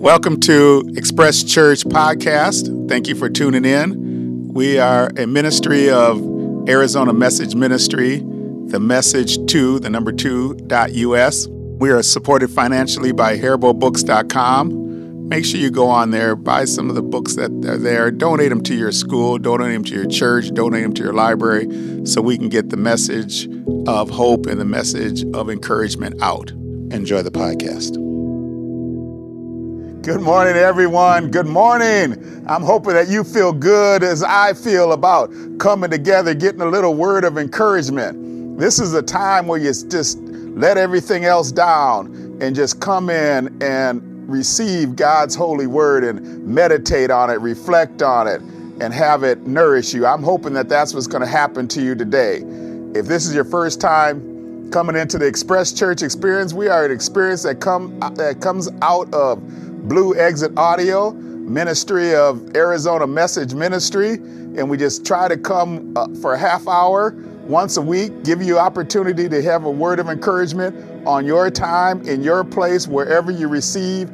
Welcome to Express Church Podcast. Thank you for tuning in. We are a ministry of Arizona Message Ministry, the message to the number two dot US. We are supported financially by HariboBooks.com. Make sure you go on there, buy some of the books that are there, donate them to your school, donate them to your church, donate them to your library, so we can get the message of hope and the message of encouragement out. Enjoy the podcast. Good morning, everyone. Good morning. I'm hoping that you feel good as I feel about coming together, getting a little word of encouragement. This is a time where you just let everything else down and just come in and receive God's holy word and meditate on it, reflect on it, and have it nourish you. I'm hoping that that's what's going to happen to you today. If this is your first time coming into the Express Church experience, we are an experience that come that comes out of Blue Exit Audio, Ministry of Arizona Message Ministry, and we just try to come uh, for a half hour once a week, give you opportunity to have a word of encouragement on your time, in your place, wherever you receive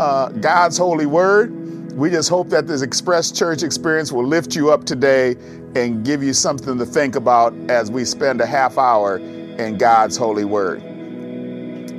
uh, God's holy word. We just hope that this Express Church experience will lift you up today and give you something to think about as we spend a half hour in God's holy word.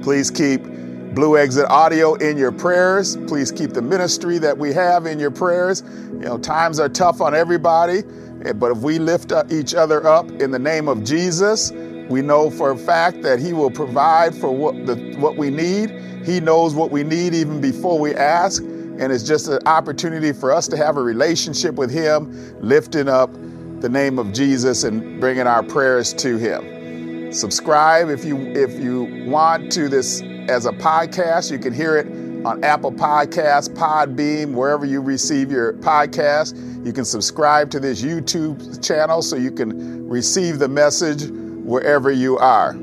Please keep Blue Exit Audio in your prayers. Please keep the ministry that we have in your prayers. You know, times are tough on everybody, eh, but if we lift each other up in the name of Jesus, we know for a fact that He will provide for what, the, what we need. He knows what we need even before we ask. And it's just an opportunity for us to have a relationship with Him, lifting up the name of Jesus and bringing our prayers to Him. Subscribe if you if you want to this as a podcast. You can hear it on Apple Podcasts, Podbean, wherever you receive your podcast. You can subscribe to this YouTube channel so you can receive the message wherever you are.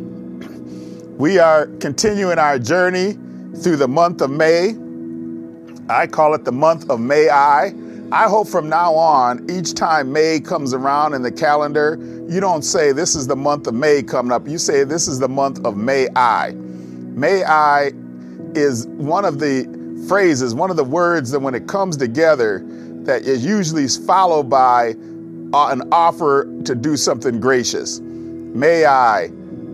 We are continuing our journey through the month of May. I call it the month of May I. I hope from now on, each time May comes around in the calendar, you don't say this is the month of May coming up. You say this is the month of May I. May I is one of the phrases, one of the words that when it comes together, that is usually followed by an offer to do something gracious. May I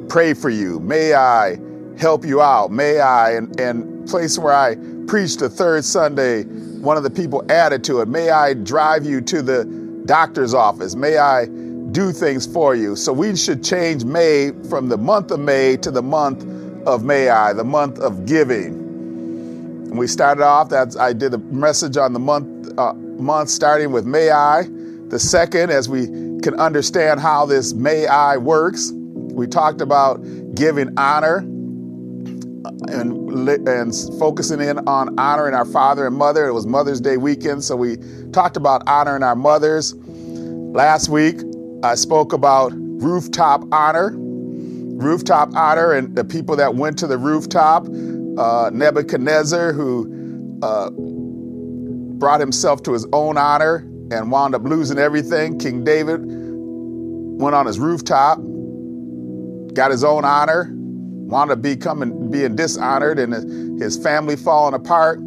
pray for you? May I help you out? May I, and, and place where I preached the third Sunday, one of the people added to it, may I drive you to the doctor's office? May I do things for you? So we should change May from the month of May to the month of May I, the month of giving. And we started off that I did a message on the month uh, month starting with May I. The second, as we can understand how this May I works, we talked about giving honor and and focusing in on honoring our father and mother. It was Mother's Day weekend, so we talked about honoring our mothers. Last week, I spoke about rooftop honor rooftop honor and the people that went to the rooftop. Uh, Nebuchadnezzar, who uh, brought himself to his own honor and wound up losing everything. King David went on his rooftop, got his own honor, wound up becoming being dishonored, and his family falling apart.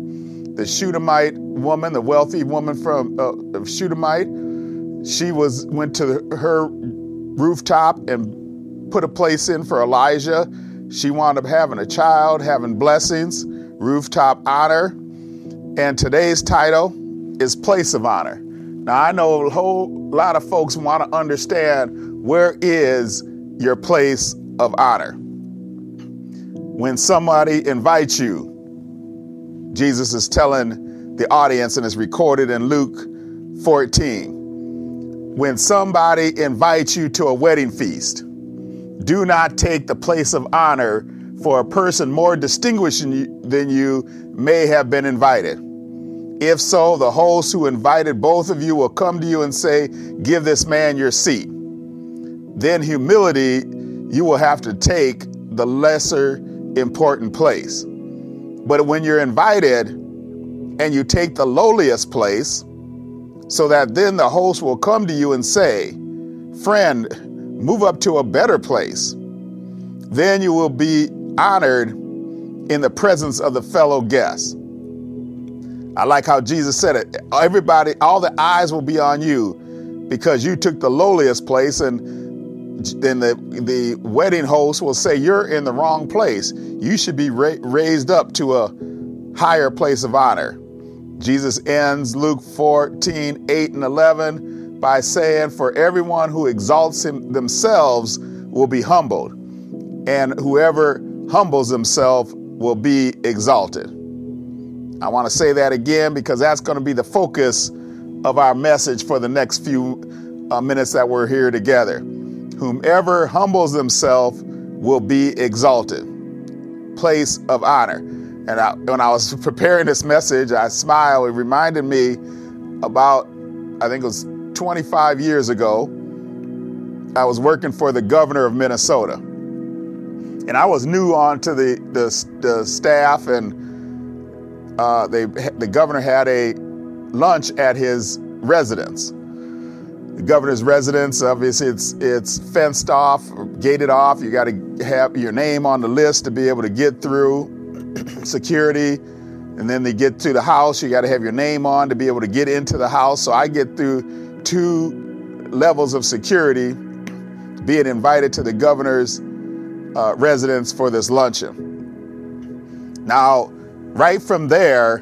The Shunammite woman, the wealthy woman from uh, Shunammite, she was went to her rooftop and put a place in for Elijah. She wound up having a child, having blessings, rooftop honor. And today's title is Place of Honor. Now, I know a whole lot of folks want to understand where is your place of honor. When somebody invites you, Jesus is telling the audience, and it's recorded in Luke 14. When somebody invites you to a wedding feast, do not take the place of honor, for a person more distinguished than you may have been invited. If so, the host who invited both of you will come to you and say, Give this man your seat. Then, humility, you will have to take the lesser important place. But when you're invited and you take the lowliest place, so that then the host will come to you and say, Friend, move up to a better place. Then you will be honored in the presence of the fellow guests. I like how Jesus said it. Everybody, all the eyes will be on you because you took the lowliest place and then the the wedding host will say you're in the wrong place. You should be ra- raised up to a higher place of honor. Jesus ends Luke 14, 8 and 11 by saying, For everyone who exalts him, themselves will be humbled, and whoever humbles himself will be exalted. I want to say that again because that's going to be the focus of our message for the next few uh, minutes that we're here together. Whomever humbles himself will be exalted. Place of honor. And I, when I was preparing this message, I smiled. It reminded me about, I think it was 25 years ago, I was working for the governor of Minnesota. And I was new onto the, the, the staff, and uh, they, the governor had a lunch at his residence. The governor's residence, obviously, it's it's fenced off, gated off. You got to have your name on the list to be able to get through security. And then they get to the house, you got to have your name on to be able to get into the house. So I get through two levels of security, being invited to the governor's uh, residence for this luncheon. Now, right from there,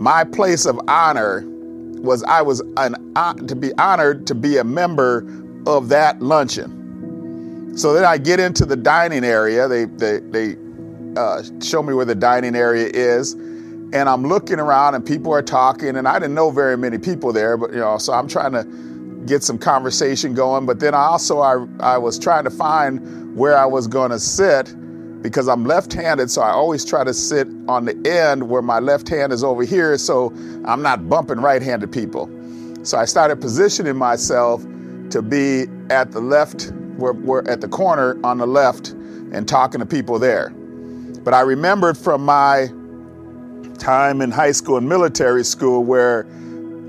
my place of honor was I was an, uh, to be honored to be a member of that luncheon. So then I get into the dining area. They they they uh, show me where the dining area is, and I'm looking around and people are talking, and I didn't know very many people there, but you know, so I'm trying to get some conversation going. But then I also I I was trying to find where I was going to sit because I'm left-handed, so I always try to sit on the end where my left hand is over here, so I'm not bumping right-handed people. So I started positioning myself to be at the left, we're, we're at the corner on the left, and talking to people there. But I remembered from my time in high school and military school where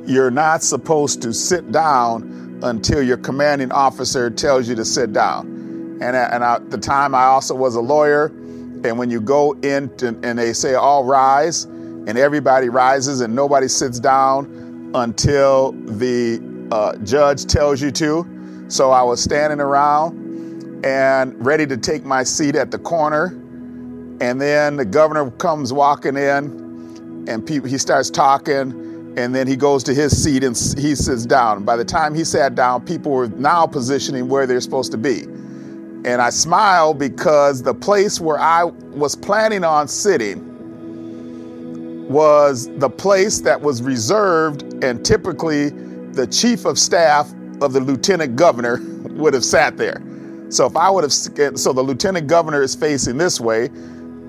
you're not supposed to sit down until your commanding officer tells you to sit down. And, and at the time, I also was a lawyer. And when you go in to, and they say, all rise, and everybody rises and nobody sits down until the uh, judge tells you to. So I was standing around and ready to take my seat at the corner. And then the governor comes walking in and he starts talking and then he goes to his seat and he sits down. By the time he sat down, people were now positioning where they're supposed to be. And I smiled because the place where I was planning on sitting was the place that was reserved, and typically the chief of staff of the lieutenant governor would have sat there. So if I would have, so the lieutenant governor is facing this way,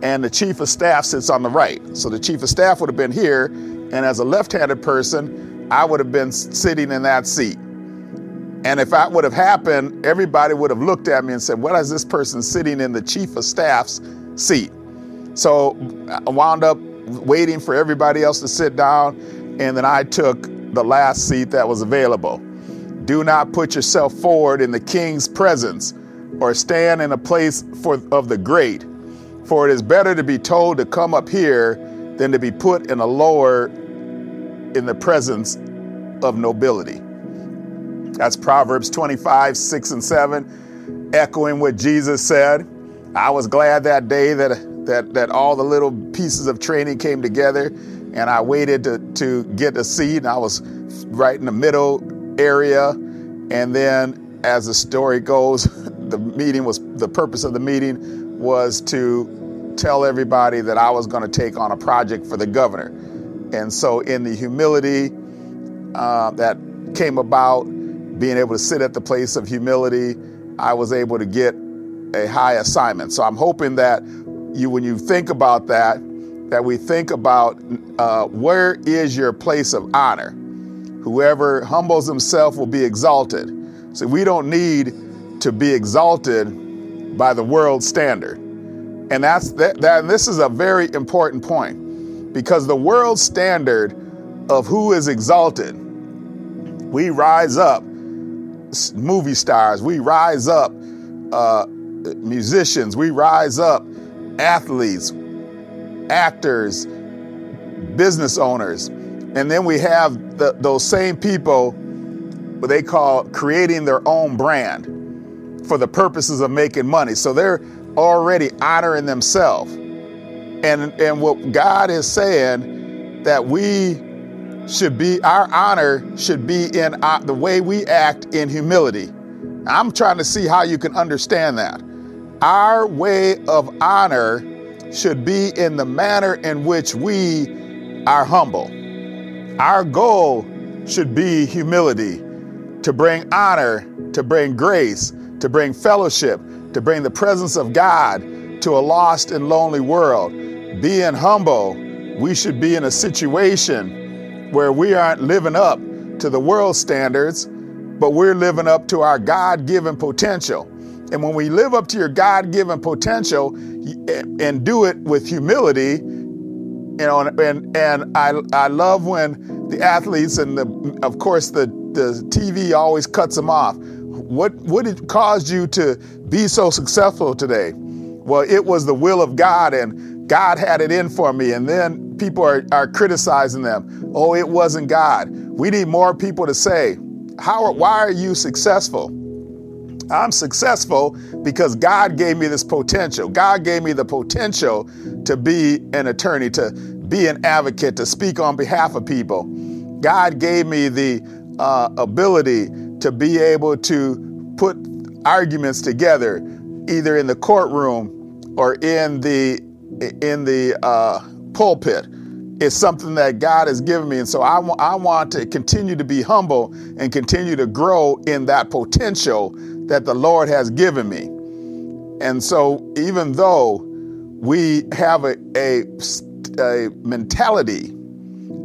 and the chief of staff sits on the right. So the chief of staff would have been here, and as a left handed person, I would have been sitting in that seat. And if that would have happened, everybody would have looked at me and said, What is this person sitting in the chief of staff's seat? So I wound up waiting for everybody else to sit down, and then I took the last seat that was available. Do not put yourself forward in the king's presence or stand in a place for, of the great, for it is better to be told to come up here than to be put in a lower in the presence of nobility. That's Proverbs 25, 6 and 7, echoing what Jesus said. I was glad that day that, that, that all the little pieces of training came together and I waited to, to get a seat and I was right in the middle area. And then as the story goes, the meeting was, the purpose of the meeting was to tell everybody that I was going to take on a project for the governor. And so in the humility uh, that came about, being able to sit at the place of humility, I was able to get a high assignment. So I'm hoping that you, when you think about that, that we think about uh, where is your place of honor. Whoever humbles himself will be exalted. So we don't need to be exalted by the world standard. And that's that, that and this is a very important point because the world standard of who is exalted, we rise up movie stars, we rise up uh, musicians, we rise up athletes, actors, business owners. And then we have the, those same people, what they call creating their own brand for the purposes of making money. So they're already honoring themselves. And, and what God is saying that we should be, our honor should be in our, the way we act in humility. I'm trying to see how you can understand that. Our way of honor should be in the manner in which we are humble. Our goal should be humility, to bring honor, to bring grace, to bring fellowship, to bring the presence of God to a lost and lonely world. Being humble, we should be in a situation where we aren't living up to the world standards, but we're living up to our God given potential. And when we live up to your God given potential and do it with humility, you know, and, and I, I love when the athletes and the, of course, the, the TV always cuts them off what what caused you to be so successful today? Well, it was the will of God, and God had it in for me. And then people are, are criticizing them. Oh, it wasn't God. We need more people to say, How why are you successful? I'm successful because God gave me this potential. God gave me the potential to be an attorney, to be an advocate, to speak on behalf of people. God gave me the uh, ability to be able to put arguments together, either in the courtroom or in the in the uh, pulpit. It's something that God has given me, and so I, w- I want to continue to be humble and continue to grow in that potential that the Lord has given me. And so, even though we have a, a, a mentality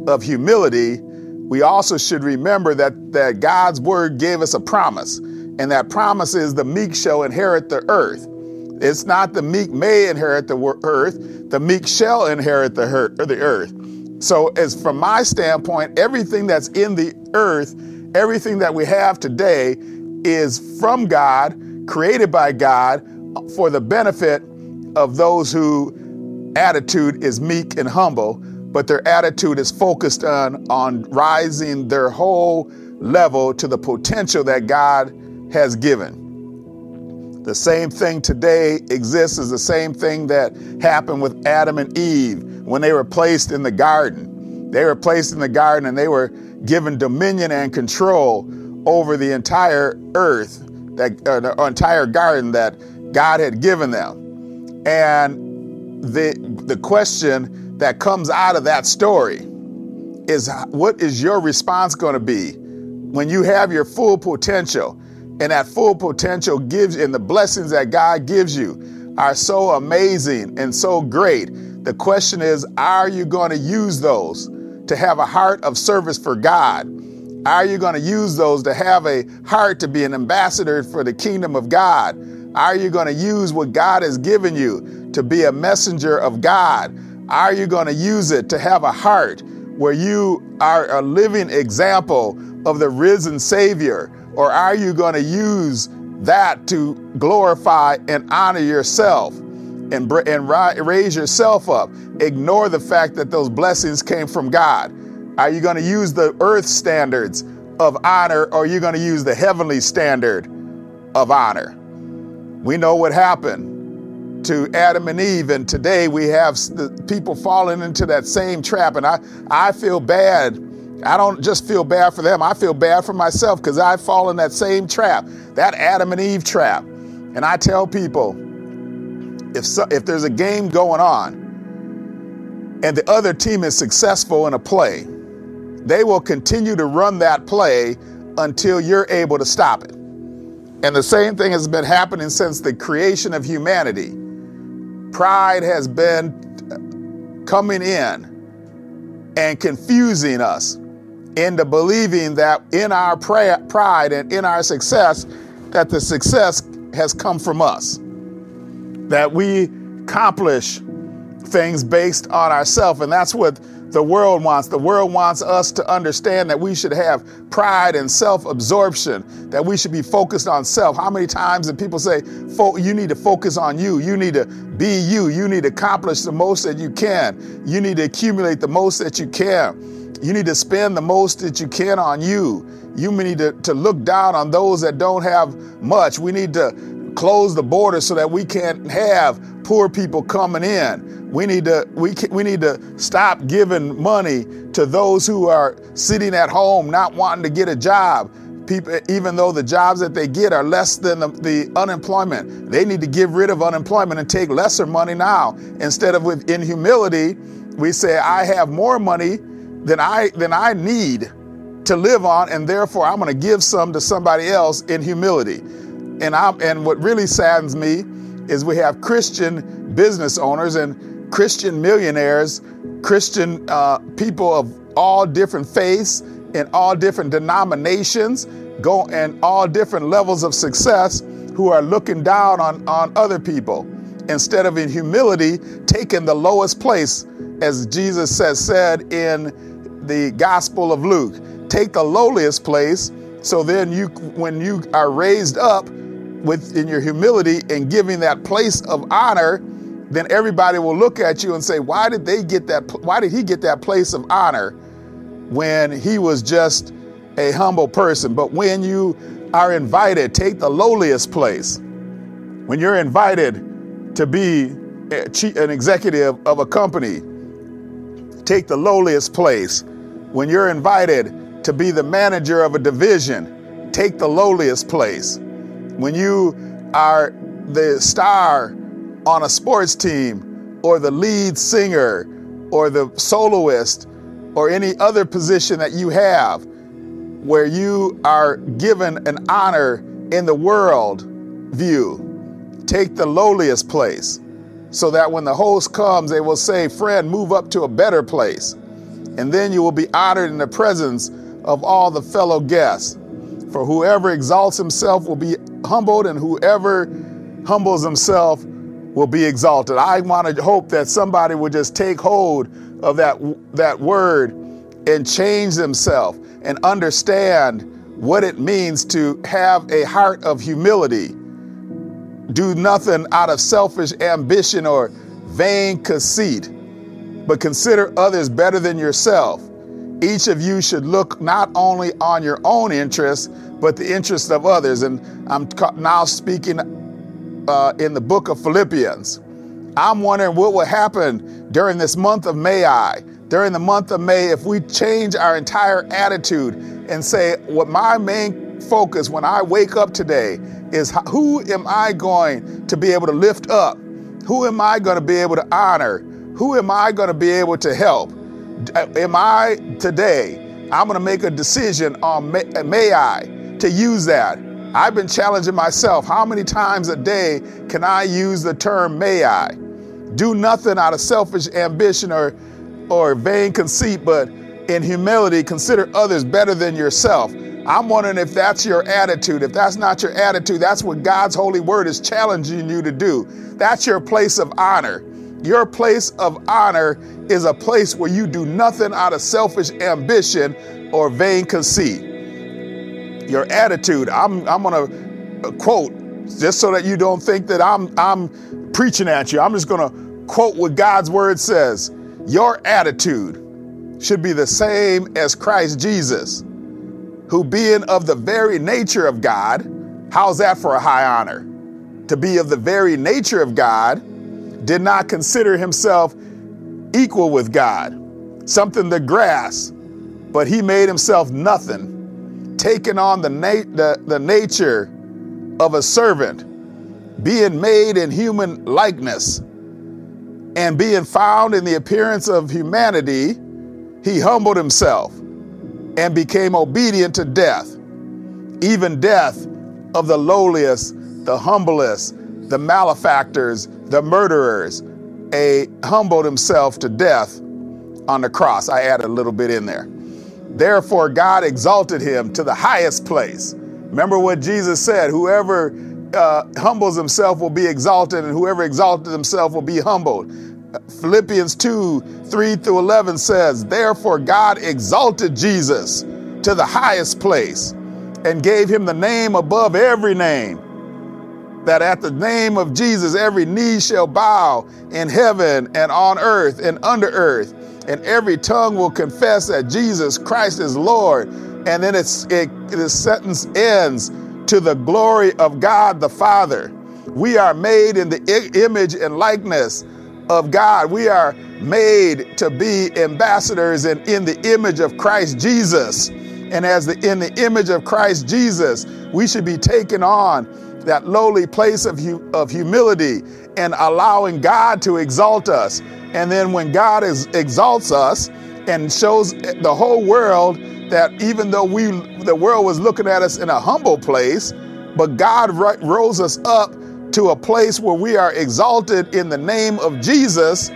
of humility, we also should remember that, that God's word gave us a promise, and that promise is the meek shall inherit the earth. It's not the meek may inherit the earth, the meek shall inherit the, the earth. So, as from my standpoint, everything that's in the earth, everything that we have today is from God, created by God, for the benefit of those whose attitude is meek and humble but their attitude is focused on, on rising their whole level to the potential that God has given. The same thing today exists as the same thing that happened with Adam and Eve when they were placed in the garden. They were placed in the garden and they were given dominion and control over the entire earth, that uh, the entire garden that God had given them. And the the question that comes out of that story is what is your response going to be when you have your full potential and that full potential gives and the blessings that God gives you are so amazing and so great. The question is, are you going to use those to have a heart of service for God? Are you going to use those to have a heart to be an ambassador for the kingdom of God? Are you going to use what God has given you to be a messenger of God? Are you going to use it to have a heart where you are a living example of the risen Savior? Or are you going to use that to glorify and honor yourself and, and raise yourself up? Ignore the fact that those blessings came from God. Are you going to use the earth standards of honor or are you going to use the heavenly standard of honor? We know what happened to Adam and Eve, and today we have people falling into that same trap. And I, I feel bad. I don't just feel bad for them, I feel bad for myself because I fall in that same trap, that Adam and Eve trap. And I tell people if, so, if there's a game going on and the other team is successful in a play, they will continue to run that play until you're able to stop it. And the same thing has been happening since the creation of humanity pride has been coming in and confusing us into believing that in our pride and in our success, that the success has come from us. That we accomplish things based on ourselves. And that's what the world wants. The world wants us to understand that we should have pride and self absorption, that we should be focused on self. How many times do people say, you need to focus on you? You need to be you. You need to accomplish the most that you can. You need to accumulate the most that you can. You need to spend the most that you can on you. You need to, to look down on those that don't have much. We need to close the border so that we can't have poor people coming in. We need to we can, we need to stop giving money to those who are sitting at home not wanting to get a job. People, even though the jobs that they get are less than the, the unemployment, they need to get rid of unemployment and take lesser money now instead of with in humility. We say I have more money than I than I need to live on, and therefore I'm going to give some to somebody else in humility. And I'm and what really saddens me is we have Christian business owners and Christian millionaires, Christian uh, people of all different faiths and all different denominations, go and all different levels of success, who are looking down on on other people instead of in humility taking the lowest place, as Jesus says said in the Gospel of Luke. Take the lowliest place, so then you, when you are raised up within your humility and giving that place of honor, then everybody will look at you and say, "Why did they get that? Why did he get that place of honor when he was just a humble person?" But when you are invited, take the lowliest place. When you're invited to be an executive of a company, take the lowliest place. When you're invited to be the manager of a division, take the lowliest place. When you are the star on a sports team, or the lead singer, or the soloist, or any other position that you have, where you are given an honor in the world view, take the lowliest place so that when the host comes, they will say, Friend, move up to a better place. And then you will be honored in the presence of all the fellow guests. For whoever exalts himself will be humbled, and whoever humbles himself will be exalted. I want to hope that somebody will just take hold of that, that word and change themselves and understand what it means to have a heart of humility do nothing out of selfish ambition or vain conceit, but consider others better than yourself. Each of you should look not only on your own interests, but the interests of others. And I'm now speaking uh, in the book of Philippians. I'm wondering what will happen during this month of May, I, during the month of May, if we change our entire attitude and say, what my main focus when I wake up today is who am I going to be able to lift up? Who am I going to be able to honor? Who am I going to be able to help? Uh, am I today? I'm going to make a decision on may, may I to use that. I've been challenging myself. How many times a day can I use the term may I? Do nothing out of selfish ambition or, or vain conceit, but in humility, consider others better than yourself. I'm wondering if that's your attitude. If that's not your attitude, that's what God's holy word is challenging you to do. That's your place of honor. Your place of honor is a place where you do nothing out of selfish ambition or vain conceit. Your attitude, I'm, I'm going to uh, quote just so that you don't think that I'm, I'm preaching at you. I'm just going to quote what God's word says. Your attitude should be the same as Christ Jesus who being of the very nature of God, how's that for a high honor? To be of the very nature of God, did not consider himself equal with God, something the grass, but he made himself nothing, taking on the, na- the, the nature of a servant, being made in human likeness, and being found in the appearance of humanity, he humbled himself and became obedient to death, even death of the lowliest, the humblest, the malefactors, the murderers, a humbled himself to death on the cross. I added a little bit in there. Therefore, God exalted him to the highest place. Remember what Jesus said whoever uh, humbles himself will be exalted, and whoever exalted himself will be humbled. Philippians 2 3 through 11 says, Therefore God exalted Jesus to the highest place and gave him the name above every name, that at the name of Jesus every knee shall bow in heaven and on earth and under earth, and every tongue will confess that Jesus Christ is Lord. And then it's, it, the sentence ends to the glory of God the Father. We are made in the image and likeness of God. We are made to be ambassadors and in the image of Christ Jesus. And as the in the image of Christ Jesus, we should be taking on that lowly place of, hu- of humility and allowing God to exalt us. And then when God is, exalts us and shows the whole world that even though we the world was looking at us in a humble place, but God rose us up to a place where we are exalted in the name of Jesus,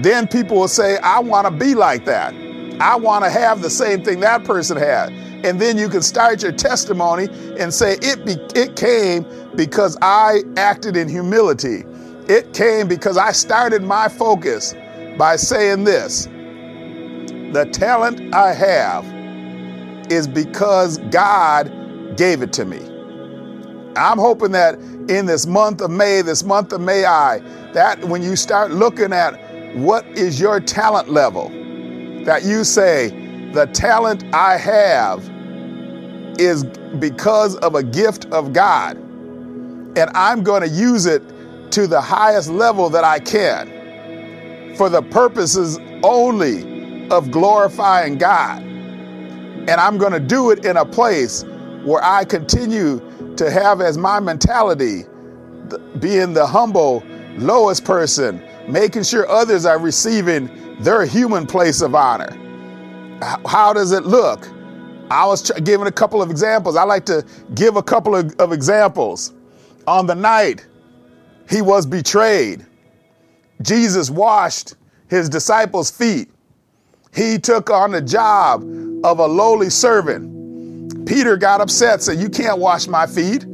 then people will say, I want to be like that. I want to have the same thing that person had. And then you can start your testimony and say, it, be, it came because I acted in humility. It came because I started my focus by saying this The talent I have is because God gave it to me. I'm hoping that in this month of May, this month of May, I, that when you start looking at what is your talent level, that you say, the talent I have is because of a gift of God. And I'm going to use it to the highest level that I can for the purposes only of glorifying God. And I'm going to do it in a place where I continue to have as my mentality being the humble, lowest person, making sure others are receiving their human place of honor. How does it look? I was giving a couple of examples. I like to give a couple of, of examples. On the night he was betrayed, Jesus washed his disciples' feet. He took on the job of a lowly servant. Peter got upset, said, You can't wash my feet.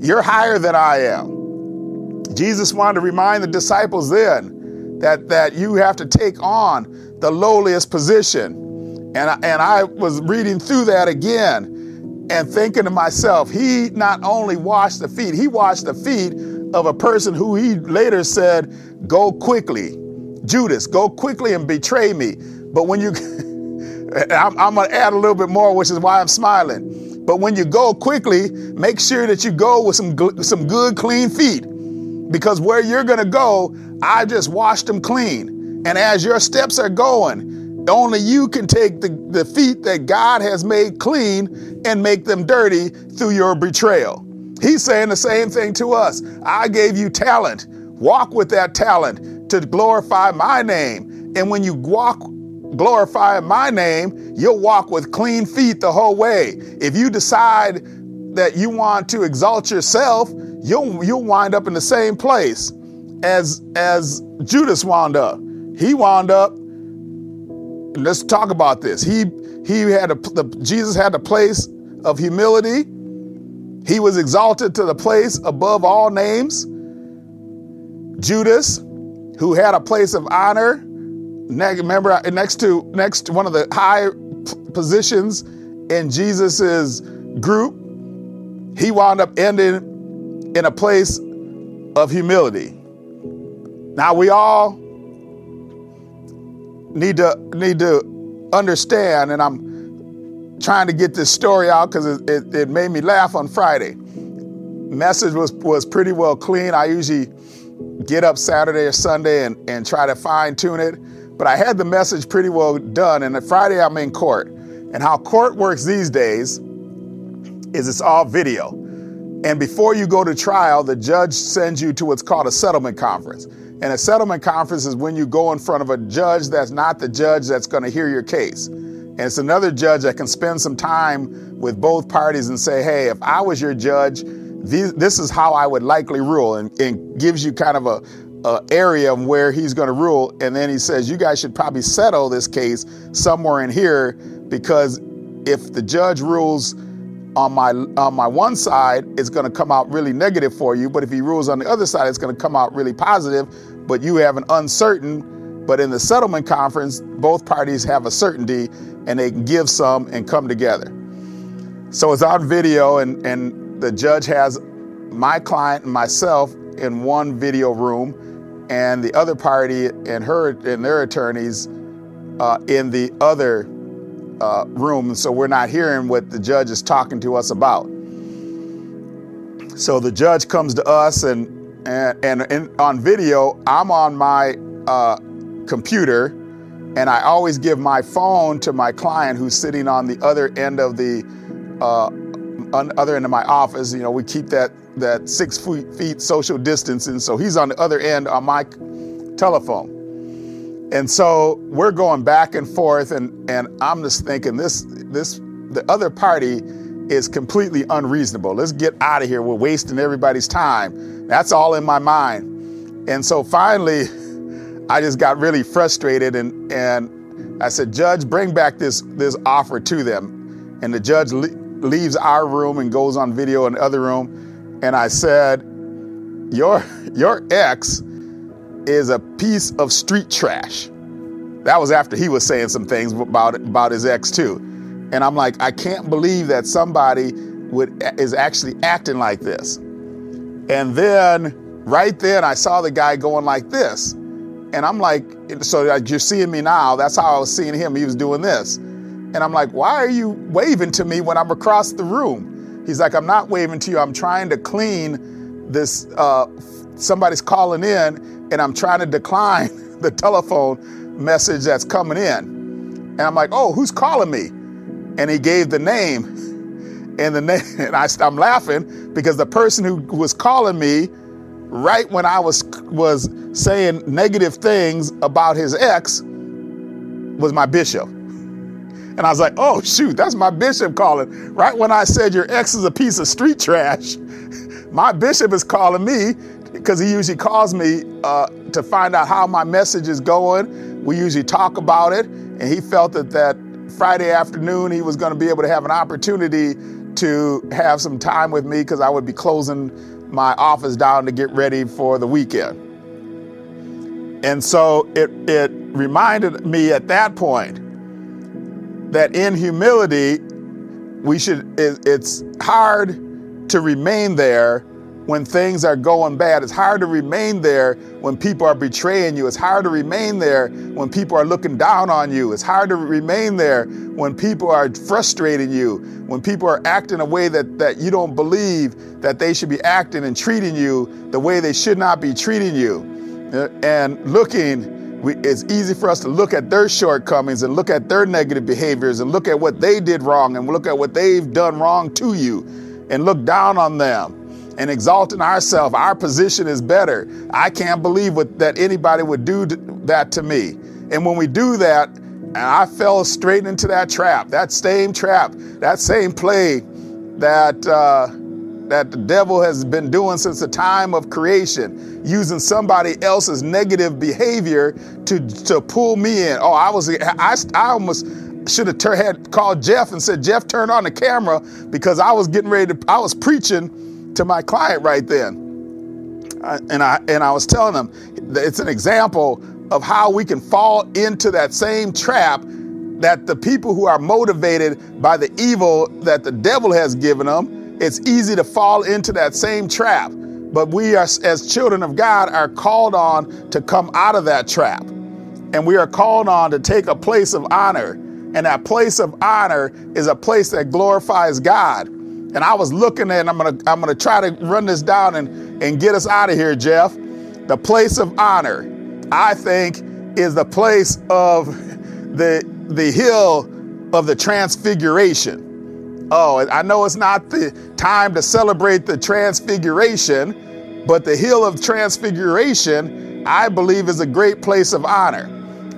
You're higher than I am. Jesus wanted to remind the disciples then that, that you have to take on the lowliest position. And I, and I was reading through that again and thinking to myself, he not only washed the feet, he washed the feet of a person who he later said, Go quickly. Judas, go quickly and betray me. But when you, I'm, I'm going to add a little bit more, which is why I'm smiling. But when you go quickly, make sure that you go with some, some good, clean feet. Because where you're going to go, I just washed them clean. And as your steps are going, only you can take the, the feet that God has made clean and make them dirty through your betrayal. He's saying the same thing to us. I gave you talent. Walk with that talent to glorify my name. And when you walk glorify my name, you'll walk with clean feet the whole way. If you decide that you want to exalt yourself, you'll you'll wind up in the same place as as Judas wound up. He wound up. Let's talk about this. He he had a the, Jesus had a place of humility. He was exalted to the place above all names. Judas, who had a place of honor, remember uh, next to next to one of the high positions in Jesus's group, he wound up ending in a place of humility. Now we all need to need to understand, and I'm trying to get this story out because it, it, it made me laugh on Friday. Message was was pretty well clean. I usually get up Saturday or Sunday and, and try to fine tune it. But I had the message pretty well done. And Friday I'm in court. And how court works these days is it's all video. And before you go to trial, the judge sends you to what's called a settlement conference. And a settlement conference is when you go in front of a judge that's not the judge that's going to hear your case. And it's another judge that can spend some time with both parties and say, hey, if I was your judge, these, this is how I would likely rule, and, and gives you kind of a, area where he's going to rule. And then he says, you guys should probably settle this case somewhere in here because if the judge rules on my on my one side, it's going to come out really negative for you. But if he rules on the other side, it's going to come out really positive. But you have an uncertain. But in the settlement conference, both parties have a certainty, and they can give some and come together. So it's on video, and and the judge has my client and myself in one video room, and the other party and her and their attorneys uh, in the other uh, room, so we're not hearing what the judge is talking to us about. So the judge comes to us, and and, and, and on video, I'm on my uh, computer, and I always give my phone to my client who's sitting on the other end of the uh, other end of my office. You know, we keep that that six feet, feet social distancing, so he's on the other end on my telephone. And so we're going back and forth, and and I'm just thinking this this the other party is completely unreasonable. Let's get out of here. We're wasting everybody's time. That's all in my mind. And so finally, I just got really frustrated and and I said, Judge, bring back this this offer to them. And the judge le- leaves our room and goes on video in the other room. And I said, Your your ex is a piece of street trash. That was after he was saying some things about about his ex too. And I'm like, I can't believe that somebody would is actually acting like this. And then right then I saw the guy going like this. And I'm like, so you're seeing me now. That's how I was seeing him. He was doing this. And I'm like, why are you waving to me when I'm across the room? He's like, I'm not waving to you. I'm trying to clean this. Uh, somebody's calling in, and I'm trying to decline the telephone message that's coming in. And I'm like, oh, who's calling me? and he gave the name. And the name, and I, I'm laughing because the person who was calling me right when I was was saying negative things about his ex was my bishop. And I was like, oh shoot, that's my bishop calling. Right when I said your ex is a piece of street trash, my bishop is calling me because he usually calls me uh, to find out how my message is going. We usually talk about it, and he felt that that Friday afternoon, he was going to be able to have an opportunity to have some time with me because I would be closing my office down to get ready for the weekend. And so it, it reminded me at that point that in humility, we should, it, it's hard to remain there when things are going bad. It's hard to remain there when people are betraying you. It's hard to remain there when people are looking down on you. It's hard to remain there when people are frustrating you, when people are acting a way that, that you don't believe that they should be acting and treating you the way they should not be treating you. Uh, and looking, we, it's easy for us to look at their shortcomings and look at their negative behaviors and look at what they did wrong and look at what they've done wrong to you and look down on them and exalting ourselves. Our position is better. I can't believe what, that anybody would do that to me. And when we do that, and I fell straight into that trap, that same trap, that same play that uh, that the devil has been doing since the time of creation, using somebody else's negative behavior to to pull me in. Oh, I was I, I almost should have had called Jeff and said, Jeff, turn on the camera because I was getting ready to. I was preaching to my client right then. And I and I was telling them it's an example of how we can fall into that same trap that the people who are motivated by the evil that the devil has given them, it's easy to fall into that same trap. But we are as children of God are called on to come out of that trap. And we are called on to take a place of honor. And that place of honor is a place that glorifies God. And I was looking at, and I'm gonna I'm gonna try to run this down and, and get us out of here, Jeff. The place of honor, I think, is the place of the the hill of the transfiguration. Oh, I know it's not the time to celebrate the transfiguration, but the hill of transfiguration, I believe, is a great place of honor.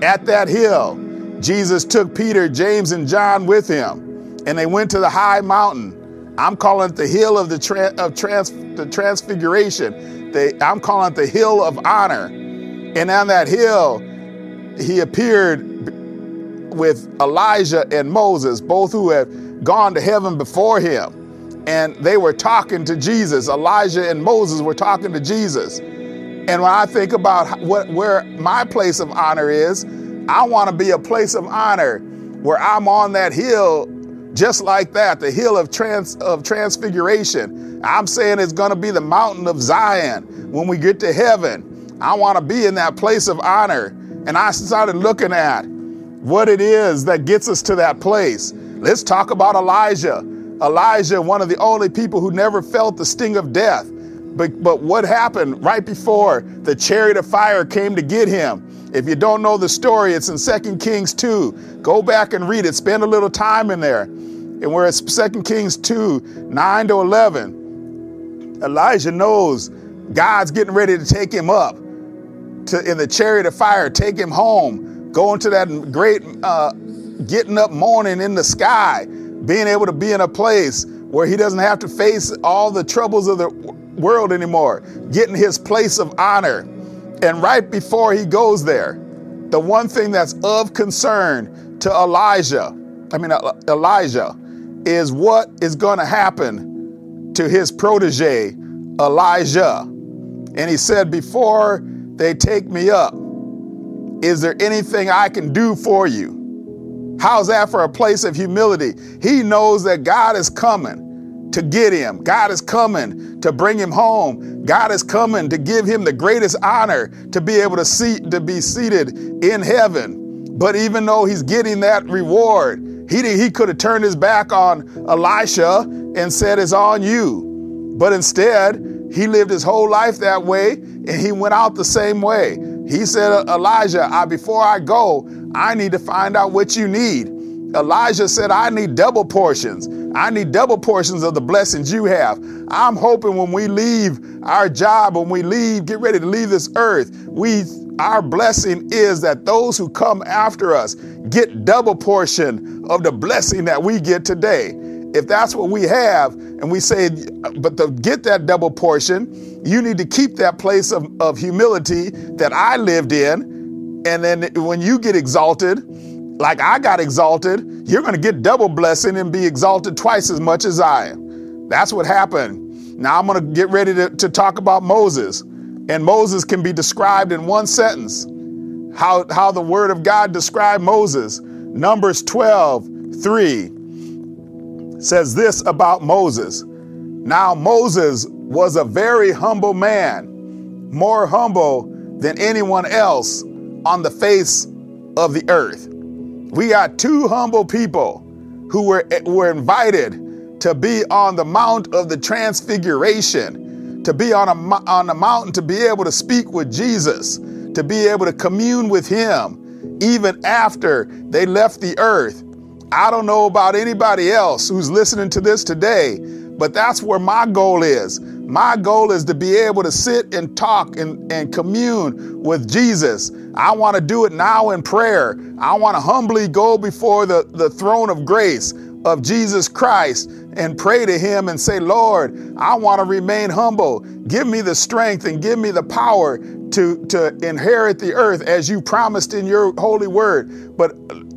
At that hill, Jesus took Peter, James, and John with him, and they went to the high mountain I'm calling it the hill of the tra- of trans- the transfiguration. I'm calling it the hill of honor. And on that hill, he appeared with Elijah and Moses, both who had gone to heaven before him. And they were talking to Jesus. Elijah and Moses were talking to Jesus. And when I think about what where my place of honor is, I want to be a place of honor where I'm on that hill just like that, the hill of, trans, of transfiguration. I'm saying it's going to be the mountain of Zion when we get to heaven. I want to be in that place of honor. And I started looking at what it is that gets us to that place. Let's talk about Elijah. Elijah, one of the only people who never felt the sting of death. But, but what happened right before the chariot of fire came to get him? If you don't know the story, it's in 2 Kings 2. Go back and read it. Spend a little time in there. And we're at 2 Kings 2, 9 to 11. Elijah knows God's getting ready to take him up to in the chariot of fire, take him home, go into that great uh, getting up morning in the sky, being able to be in a place where he doesn't have to face all the troubles of the world anymore, getting his place of honor. And right before he goes there, the one thing that's of concern to Elijah, I mean, Elijah, is what is going to happen to his protege, Elisha. And he said, Before they take me up, is there anything I can do for you? How's that for a place of humility? He knows that God is coming to get him. God is coming to bring him home. God is coming to give him the greatest honor to be able to see to be seated in heaven. But even though he's getting that reward, he, he could have turned his back on Elisha and said, It's on you. But instead, he lived his whole life that way and he went out the same way. He said, Elisha, I, before I go, I need to find out what you need. Elisha said, I need double portions. I need double portions of the blessings you have. I'm hoping when we leave our job, when we leave, get ready to leave this earth, we our blessing is that those who come after us get double portion of the blessing that we get today. If that's what we have, and we say, but to get that double portion, you need to keep that place of, of humility that I lived in. And then when you get exalted, like I got exalted, you're going to get double blessing and be exalted twice as much as I am. That's what happened. Now I'm going to get ready to, to talk about Moses. And Moses can be described in one sentence. How, how the word of God described Moses. Numbers 12, 3 says this about Moses. Now Moses was a very humble man, more humble than anyone else on the face of the earth. We got two humble people who were, were invited to be on the Mount of the Transfiguration, to be on, a, on the mountain to be able to speak with Jesus, to be able to commune with Him, even after they left the earth. I don't know about anybody else who's listening to this today, but that's where my goal is. My goal is to be able to sit and talk and, and commune with Jesus. I want to do it now in prayer. I want to humbly go before the, the throne of grace of Jesus Christ and pray to Him and say, Lord, I want to remain humble. Give me the strength and give me the power to, to inherit the earth as you promised in your holy word. But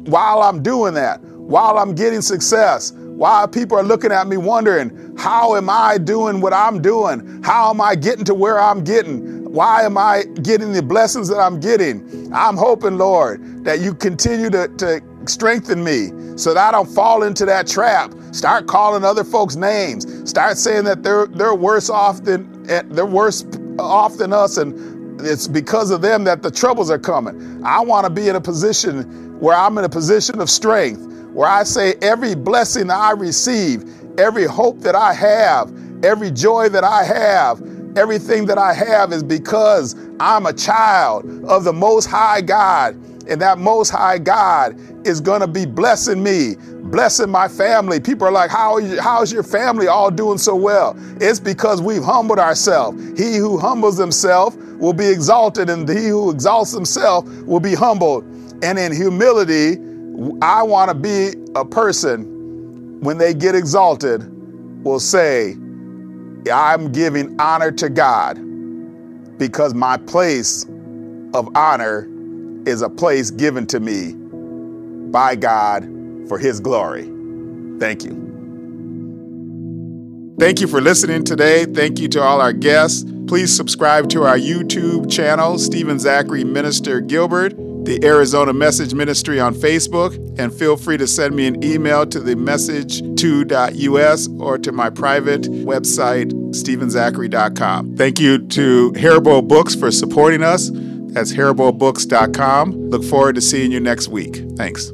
while I'm doing that, while I'm getting success, while people are looking at me wondering, how am I doing what I'm doing? How am I getting to where I'm getting? Why am I getting the blessings that I'm getting? I'm hoping, Lord, that you continue to, to strengthen me so that I don't fall into that trap. Start calling other folks names. Start saying that they're they're worse off than eh, they're worse off than us and it's because of them that the troubles are coming. I want to be in a position where I'm in a position of strength where I say every blessing that I receive, every hope that I have, every joy that I have, everything that I have is because I'm a child of the Most High God. And that Most High God is going to be blessing me, blessing my family. People are like, How is, how's your family all doing so well? It's because we've humbled ourselves. He who humbles himself will be exalted, and he who exalts himself will be humbled. And in humility, I want to be a person when they get exalted will say, I'm giving honor to God because my place of honor is a place given to me by God for His glory. Thank you. Thank you for listening today. Thank you to all our guests. Please subscribe to our YouTube channel, Stephen Zachary Minister Gilbert the Arizona Message Ministry on Facebook, and feel free to send me an email to the message2.us or to my private website, stephenzachary.com. Thank you to Haribo Books for supporting us. That's HariboBooks.com. Look forward to seeing you next week. Thanks.